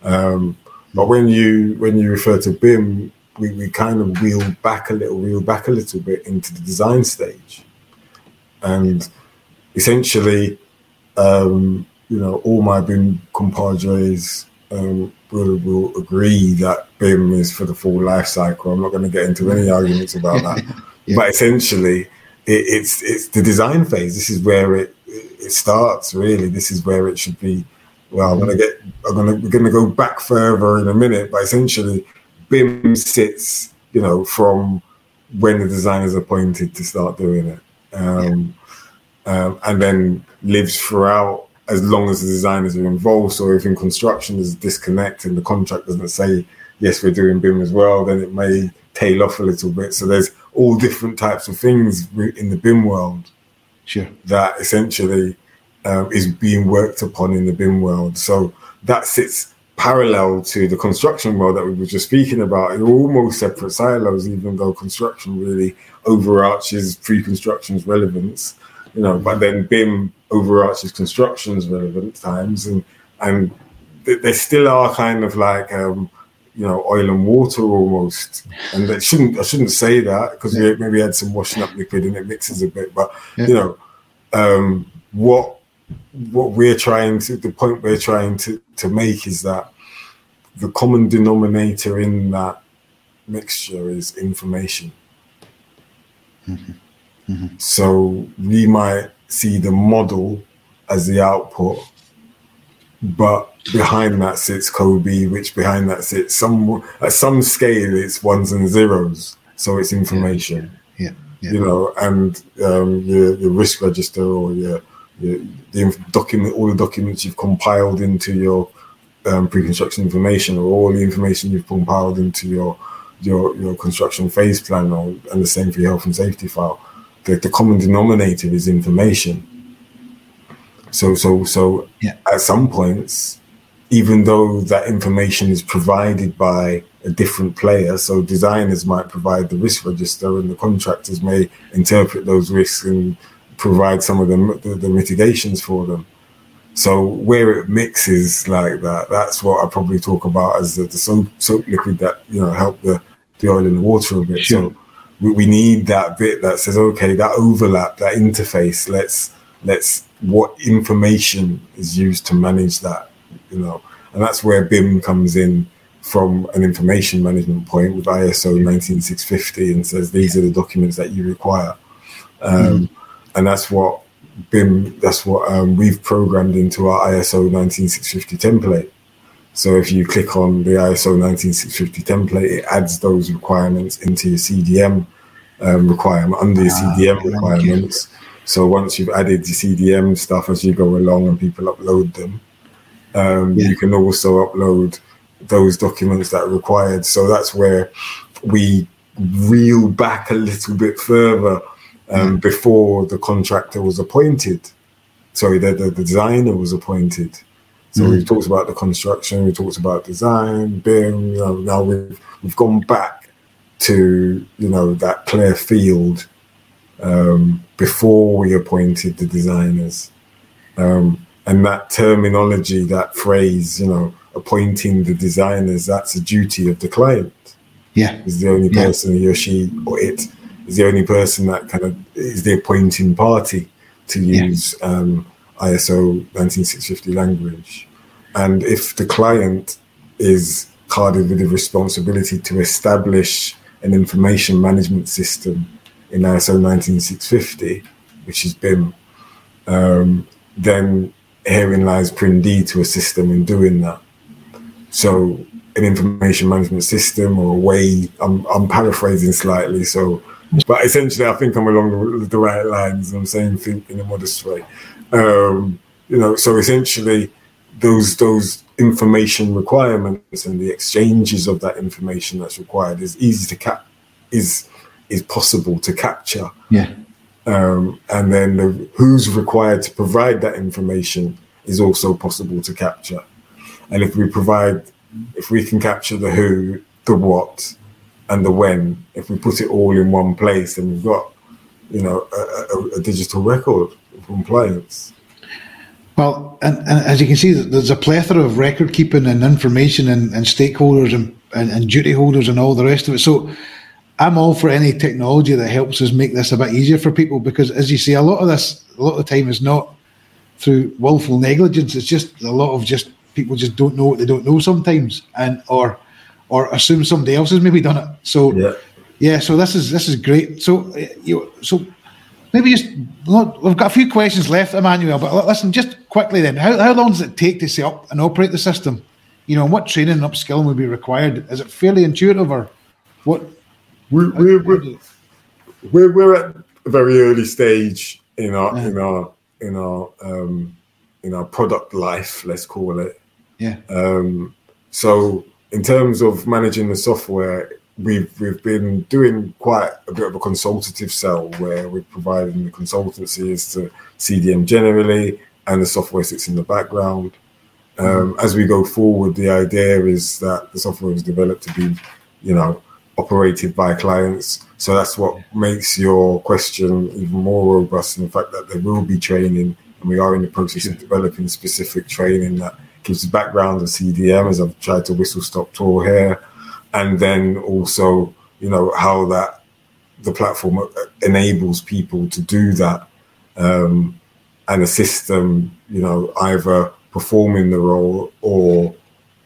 Um, but when you when you refer to BIM, we, we kind of wheel back a little, wheel back a little bit into the design stage, and essentially um, you know, all my BIM compadres um, will, will agree that BIM is for the full life cycle. I'm not going to get into any arguments about that. yeah. But essentially, it, it's it's the design phase. This is where it it starts. Really, this is where it should be. Well, I'm going to get. I'm going to. We're going to go back further in a minute. But essentially, BIM sits. You know, from when the designer is appointed to start doing it. Um, um, and then lives throughout as long as the designers are involved. So if in construction there's a disconnect and the contract doesn't say, yes, we're doing BIM as well, then it may tail off a little bit. So there's all different types of things in the BIM world sure. that essentially um, is being worked upon in the BIM world. So that sits parallel to the construction world that we were just speaking about. They're almost separate silos, even though construction really overarches pre-construction's relevance you know, but then BIM overarches construction's relevant times, and and they still are kind of like um, you know oil and water almost, and they shouldn't I shouldn't say that because yeah. we maybe had some washing up liquid and it mixes a bit, but yeah. you know um, what what we're trying to the point we're trying to to make is that the common denominator in that mixture is information. Mm-hmm. Mm-hmm. So we might see the model as the output, but behind that sits COBie, which behind that sits some at some scale it's ones and zeros. So it's information. Yeah. yeah. You know, and um, your, your risk register or your, your the document, all the documents you've compiled into your um, pre-construction information, or all the information you've compiled into your your your construction phase plan, or and the same for your health and safety file the, the common denominator is information. So so so yeah. at some points, even though that information is provided by a different player, so designers might provide the risk register and the contractors may interpret those risks and provide some of the, the, the mitigations for them. So where it mixes like that, that's what I probably talk about as the, the soap, soap liquid that you know help the, the oil and the water a bit. Sure. So we, we need that bit that says, okay, that overlap, that interface. Let's let's what information is used to manage that, you know, and that's where BIM comes in from an information management point with ISO 19650 and says these are the documents that you require, um, mm-hmm. and that's what BIM. That's what um, we've programmed into our ISO 19650 template. So if you click on the ISO 19650 template, it adds those requirements into your CDM um, requirement under your ah, CDM requirements. So once you've added the CDM stuff as you go along and people upload them, um, yeah. you can also upload those documents that are required. So that's where we reel back a little bit further um, mm. before the contractor was appointed. Sorry, the, the, the designer was appointed. So mm. we've talked about the construction, we talked about design, BIM. You know, now we've we've gone back to you know that clear field um, before we appointed the designers. Um, and that terminology, that phrase, you know, appointing the designers, that's a duty of the client. Yeah. Is the only person, yeah. he or she or it, is the only person that kind of is the appointing party to use yeah. um, ISO 19650 language. And if the client is carded with the responsibility to establish an information management system in ISO 19650, which is BIM, um, then herein lies PRIN-D to assist them in doing that. So an information management system or a way, I'm, I'm paraphrasing slightly, so, but essentially I think I'm along the, the right lines. I'm saying think in a modest way. Um, you know, so essentially those, those information requirements and the exchanges of that information that's required is easy to cap, is, is possible to capture. Yeah. Um, and then the, who's required to provide that information is also possible to capture. And if we provide, if we can capture the who, the what, and the when, if we put it all in one place, then we've got, you know, a, a, a digital record of compliance. Well, and, and, as you can see, there's a plethora of record keeping and information and, and stakeholders and, and, and, duty holders and all the rest of it. So I'm all for any technology that helps us make this a bit easier for people because, as you see, a lot of this, a lot of the time is not through willful negligence. It's just a lot of just people just don't know what they don't know sometimes, and or or assume somebody else has maybe done it. So yeah, yeah so this is this is great. So uh, you so maybe just we've got a few questions left, Imanuel. But listen, just quickly then, how how long does it take to set up and operate the system? You know, and what training and upskilling would be required? Is it fairly intuitive, or what? We're we're, we're, we're, we're at a very early stage in our yeah. in our in our um, in our product life, let's call it. Yeah. Um, so in terms of managing the software, we've we've been doing quite a bit of a consultative sell where we're providing the consultancies to CDM generally, and the software sits in the background. Um, mm-hmm. As we go forward, the idea is that the software is developed to be, you know, operated by clients. So that's what makes your question even more robust in the fact that there will be training, and we are in the process of developing specific training that gives the background of CDM, as I've tried to whistle stop tour here, and then also, you know, how that the platform enables people to do that um, and assist them, you know, either performing the role or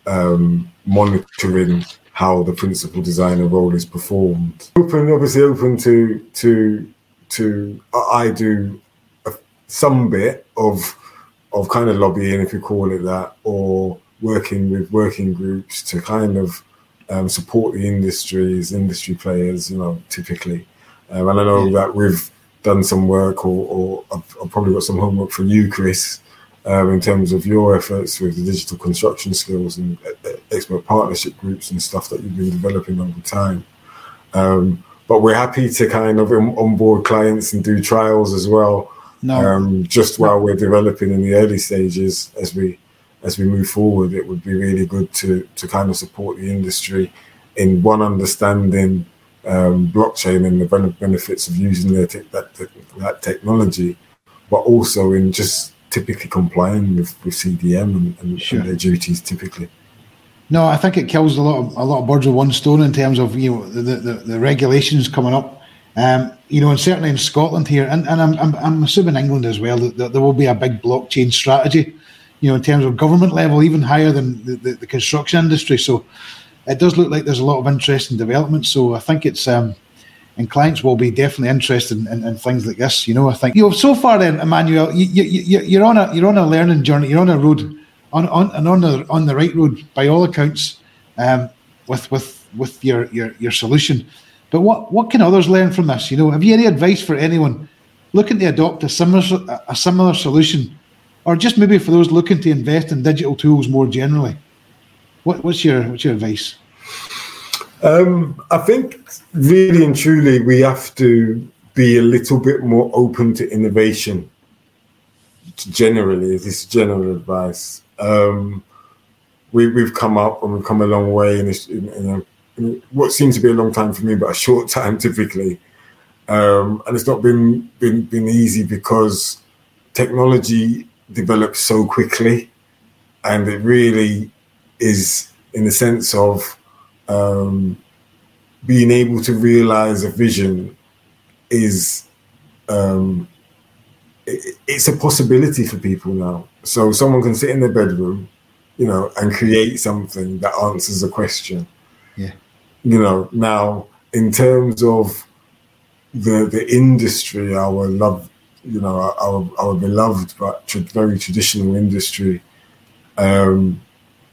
um, monitoring how the principal designer role is performed. Open, obviously, open to to to. I do a, some bit of of kind of lobbying, if you call it that, or working with working groups to kind of um, support the industries, industry players. You know, typically, um, and I know that we've done some work, or, or I've, I've probably got some homework for you, Chris, um, in terms of your efforts with the digital construction skills and expert partnership groups and stuff that you've been developing over time. Um, but we're happy to kind of onboard clients and do trials as well. No. Um, just while we're developing in the early stages, as we as we move forward, it would be really good to to kind of support the industry in one understanding um, blockchain and the benefits of using te- that, that technology, but also in just typically complying with, with CDM and, and, sure. and, their duties typically. No, I think it kills a lot of a lot of birds with one stone in terms of you know the the, the regulations coming up. Um, you know, and certainly in Scotland here, and, and I'm, I'm, I'm assuming England as well, that, that, there will be a big blockchain strategy, you know, in terms of government level, even higher than the, the, the construction industry. So it does look like there's a lot of interest in development. So I think it's um, and clients will be definitely interested in, in, in, things like this. You know, I think you know so far then, Imanuel, you, you, you, are on a you're on a learning journey. You're on a road, on on and on the on the right road by all accounts, um, with with with your your your solution. But what what can others learn from this? You know, have you any advice for anyone looking to adopt a similar a similar solution, or just maybe for those looking to invest in digital tools more generally? What, what's your what's your advice? Um, I think really and truly we have to be a little bit more open to innovation. Generally, this is general advice. Um, we, we've come up and we've come a long way in, this, in, in, a, in, what seems to be a long time for me, but a short time typically. um, and it's not been, been been easy because technology develops so quickly, and it really is in the sense of um, being able to realize a vision is um, it, it's a possibility for people now. So someone can sit in their bedroom, you know, and create something that answers a question. Yeah. You know, now in terms of the the industry, our love, you know, our our beloved but very traditional industry, um,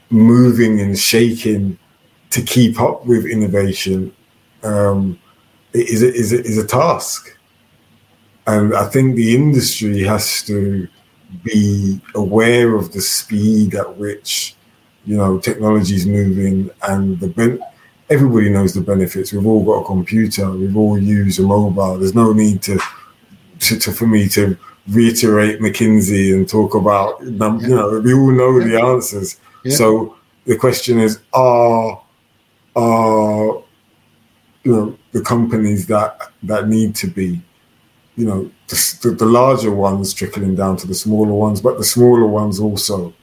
moving and shaking to keep up with innovation um, is a, is a, is a task, and I think the industry has to be aware of the speed at which you know technology is moving and the ben- everybody knows the benefits. We've all got a computer. We've all used a mobile. There's no need to, to, to for me to reiterate McKinsey and talk about you know we all know the answers. Yeah. So the question is, are are you know the companies that that need to be you know the, the, larger ones trickling down to the smaller ones but the smaller ones also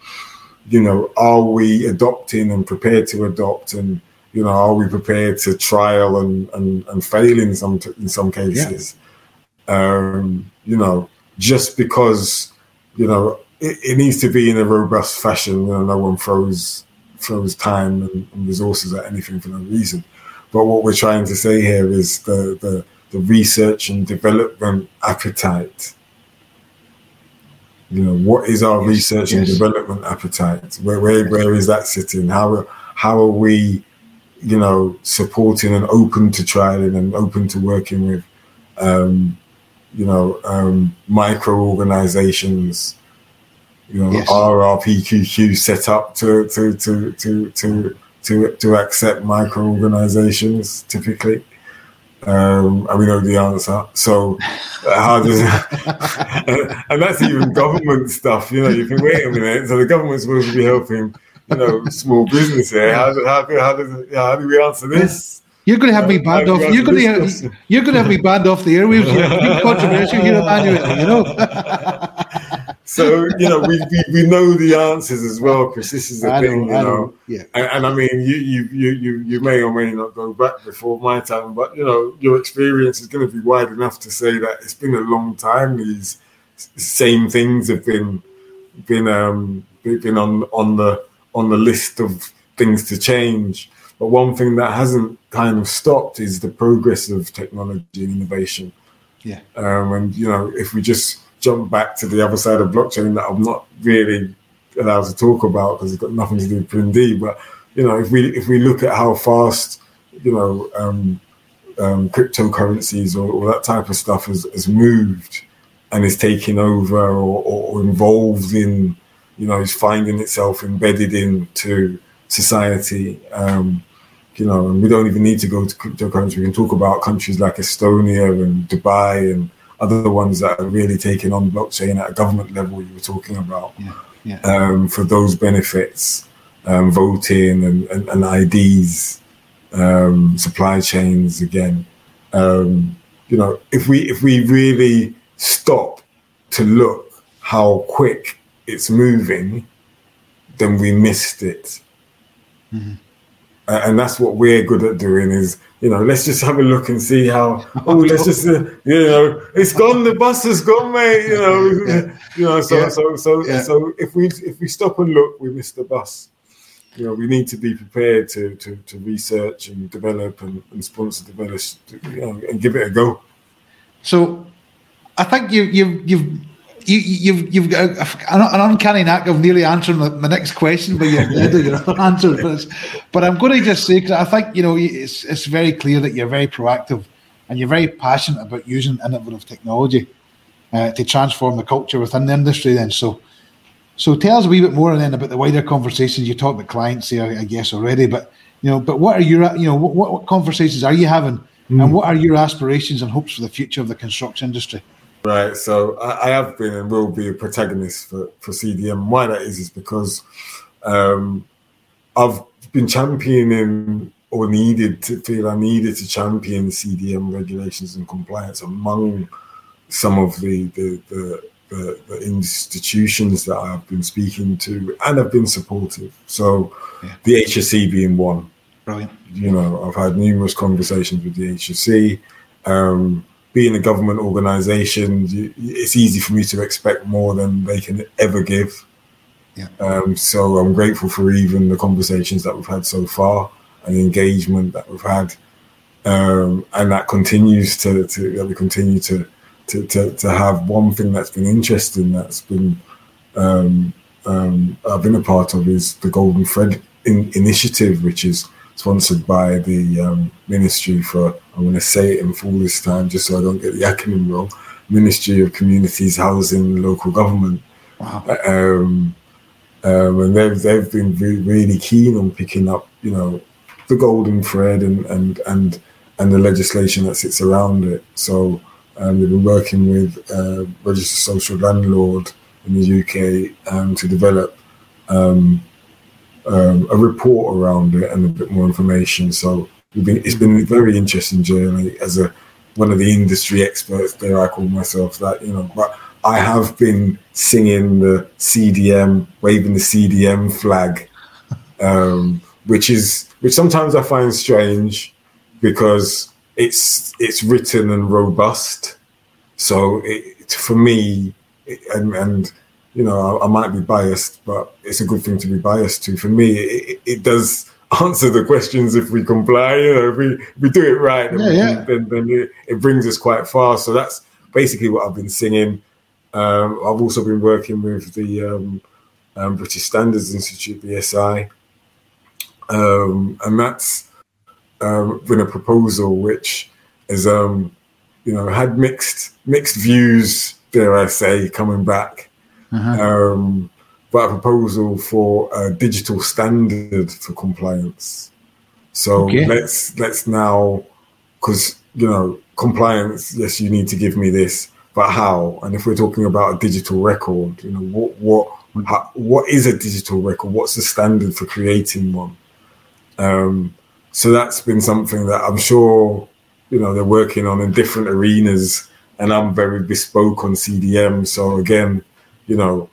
you know are we adopting and prepared to adopt and you know are we prepared to trial and and, and fail in some in some cases yeah. Um you know just because you know it, it, needs to be in a robust fashion you know no one throws throws time and, and resources at anything for no reason but what we're trying to say here is the, the, the research and development appetite. You know, what is our yes, research yes. and development appetite? Where, where, where is that sitting? How, how are we, you know, supporting and open to trialing and open to working with, um, you know, um, micro organizations, you know, yes. RRPQQ set up to, to, to, to, to, to to accept micro organizations typically. Um, and we know the answer. So, how does and that's even government stuff, you know? You think, wait a minute, so the government's supposed to be helping, you know, small business here. How, how, how, does, how do we answer this? You're going to have me banned off. You're going to you're going to have me banned off the airwaves. You're controversial here, Imanuel. You know. so you know we, we, we know the answers as well, Chris. This is the I thing, know, you know. know. Yeah. And, and, I mean, you, you you you you may or may not go back before my time, but you know your experience is going to be wide enough to say that it's been a long time. These same things have been been um been on on the on the list of things to change. But one thing that hasn't kind of stopped is the progress of technology and innovation. Yeah. Um, and you know, if we just jump back to the other side of blockchain that I'm not really allowed to talk about because it's got nothing to do with PrinD. But you know, if we if we look at how fast you know um, um, cryptocurrencies or, or, that type of stuff has, has moved and is taking over or, or, involved in, you know, is finding itself embedded into society. Um, you know, and we don't even need to go to cryptocurrency. We can talk about countries like Estonia and Dubai and other ones that are really taking on blockchain at a government level you were talking about yeah, yeah. Um, for those benefits, um, voting and, and, and IDs, um, supply chains again. Um, you know, if we if we really stop to look how quick it's moving, then we missed it. Mm-hmm. And that's what we're good at doing is you know, let's just have a look and see how. Oh, let's just, uh, you know, it's gone. The bus has gone, mate. You know, yeah. you know. So, yeah. so, so, yeah. so, if we if we stop and look, we miss the bus. You know, we need to be prepared to to, to research and develop and, and sponsor develop, you know, and give it a go. So, I think you you you've you, you've you've got an uncanny knack of nearly answering my, my next question, but you're your other answers. But, but I'm going to just say because I think you know it's it's very clear that you're very proactive and you're very passionate about using innovative technology uh, to transform the culture within the industry. Then, so so tell us a wee bit more then about the wider conversations. You talked about clients here, I guess already, but you know, but what are your you know what, what conversations are you having, mm. and what are your aspirations and hopes for the future of the construction industry? Right. So I, I, have been and will be a protagonist for, for CDM. Why that is is because um, I've been championing or needed to feel I needed to champion CDM regulations and compliance among some of the the, the, the, the institutions that I've been speaking to and have been supportive. So yeah. the HSE being one. Brilliant. You know, I've had numerous conversations with the HSE. Um, being a government organisation, it's easy for me to expect more than they can ever give. Yeah. Um, so I'm grateful for even the conversations that we've had so far and the engagement that we've had, um, and that continues to, to that we continue to, to, to to have. One thing that's been interesting that's been um, um I've been a part of is the Golden Thread in, initiative, which is sponsored by the um, Ministry for, I'm going to say it in full this time just so I don't get the acronym wrong, Ministry of Communities, Housing, Local Government. Wow. Um, um, and they've, they've been re- really keen on picking up, you know, the golden thread and, and, and, and the legislation that sits around it. So um, they've been working with uh, Registered Social Landlord in the UK um, to develop um, um, a report around it and a bit more information. So been, it's been a very interesting journey as a one of the industry experts. There, I call myself that. You know, but I have been singing the CDM, waving the CDM flag, um, which is which sometimes I find strange because it's it's written and robust. So it, for me, it, and, and you know, I, I, might be biased, but it's a good thing to be biased to. For me, it, it does answer the questions if we comply. You know, if we, if we do it right, then, yeah, yeah. then, then it, it, brings us quite far. So that's basically what I've been singing. Um, I've also been working with the um, um, British Standards Institute, BSI, um, and that's um, been a proposal which has, um, you know, had mixed mixed views. Dare I say, coming back uh-huh. um, but a proposal for a digital standard for compliance. So okay. let's let's now, because you know compliance. Yes, you need to give me this, but how? And if we're talking about a digital record, you know what what how, what is a digital record? What's the standard for creating one? Um, so that's been something that I'm sure you know they're working on in different arenas, and I'm very bespoke on CDM. So again, you know,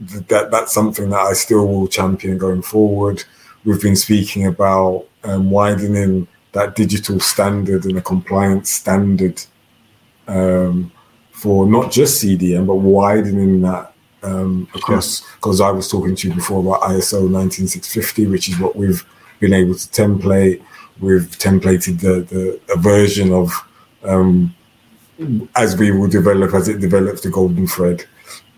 that that's something that I still will champion going forward. We've been speaking about um, widening that digital standard and a compliance standard um, for not just CDM, but widening that um, across. Because I was talking to you before about ISO 19650, which is what we've been able to template. We've templated the, the a version of um, as we will develop as it develops the golden thread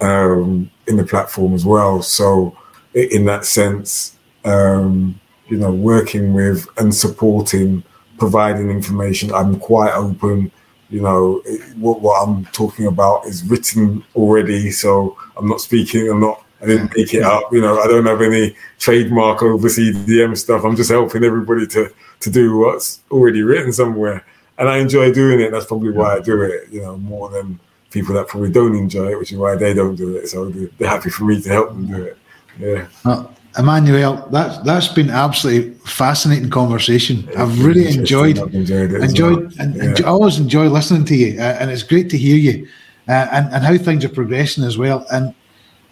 um, in the platform as well. So, in that sense, um, you know, working with and supporting, providing information, I'm quite open. You know, what, what I'm talking about is written already, so I'm not speaking. I'm not. I didn't make it up. You know, I don't have any trademark over CDM stuff. I'm just helping everybody to to do what's already written somewhere, and I enjoy doing it. That's probably why I do it. You know, more than people that probably don't enjoy it, which is why they don't do it. So they're happy for me to help them do it. Yeah. Well, Imanuel, that's that's been absolutely fascinating conversation. I've really enjoyed, I've enjoyed, it enjoyed, well. and, yeah. I always enjoy listening to you, uh, and it's great to hear you, uh, and and how things are progressing as well. And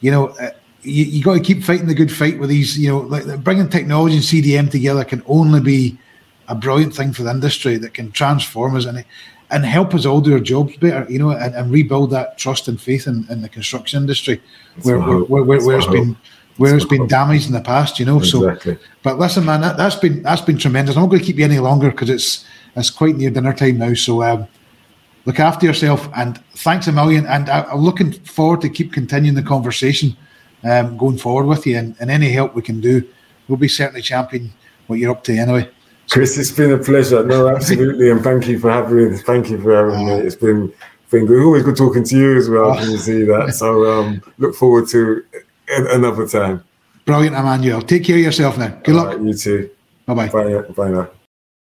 you know, uh, you, you got to keep fighting the good fight with these. You know, like bringing technology and CDM together can only be a brilliant thing for the industry that can transform us. And and help us all do our jobs better, you know, and, and rebuild that trust and faith in, in the construction industry where, where, where, where, where it's been where it's been damaged in the past, you know. Exactly. So, but listen, man, that, has been that's been tremendous. I'm not going to keep you any longer because it's it's quite near dinner time now. So, um, look after yourself and thanks a million. And I, am looking forward to keep continuing the conversation um, going forward with you. And, and any help we can do, we'll be certainly championing what you're up to anyway. Chris, it's been a pleasure. No, absolutely, and thank you for having me. Thank you for having me. It's been been good. Always good talking to you as well. Can you see that? So um, look forward to another time. Brilliant, Imanuel. Take care of yourself now. Good All luck. Right, you too. Bye-bye. Bye. Bye now.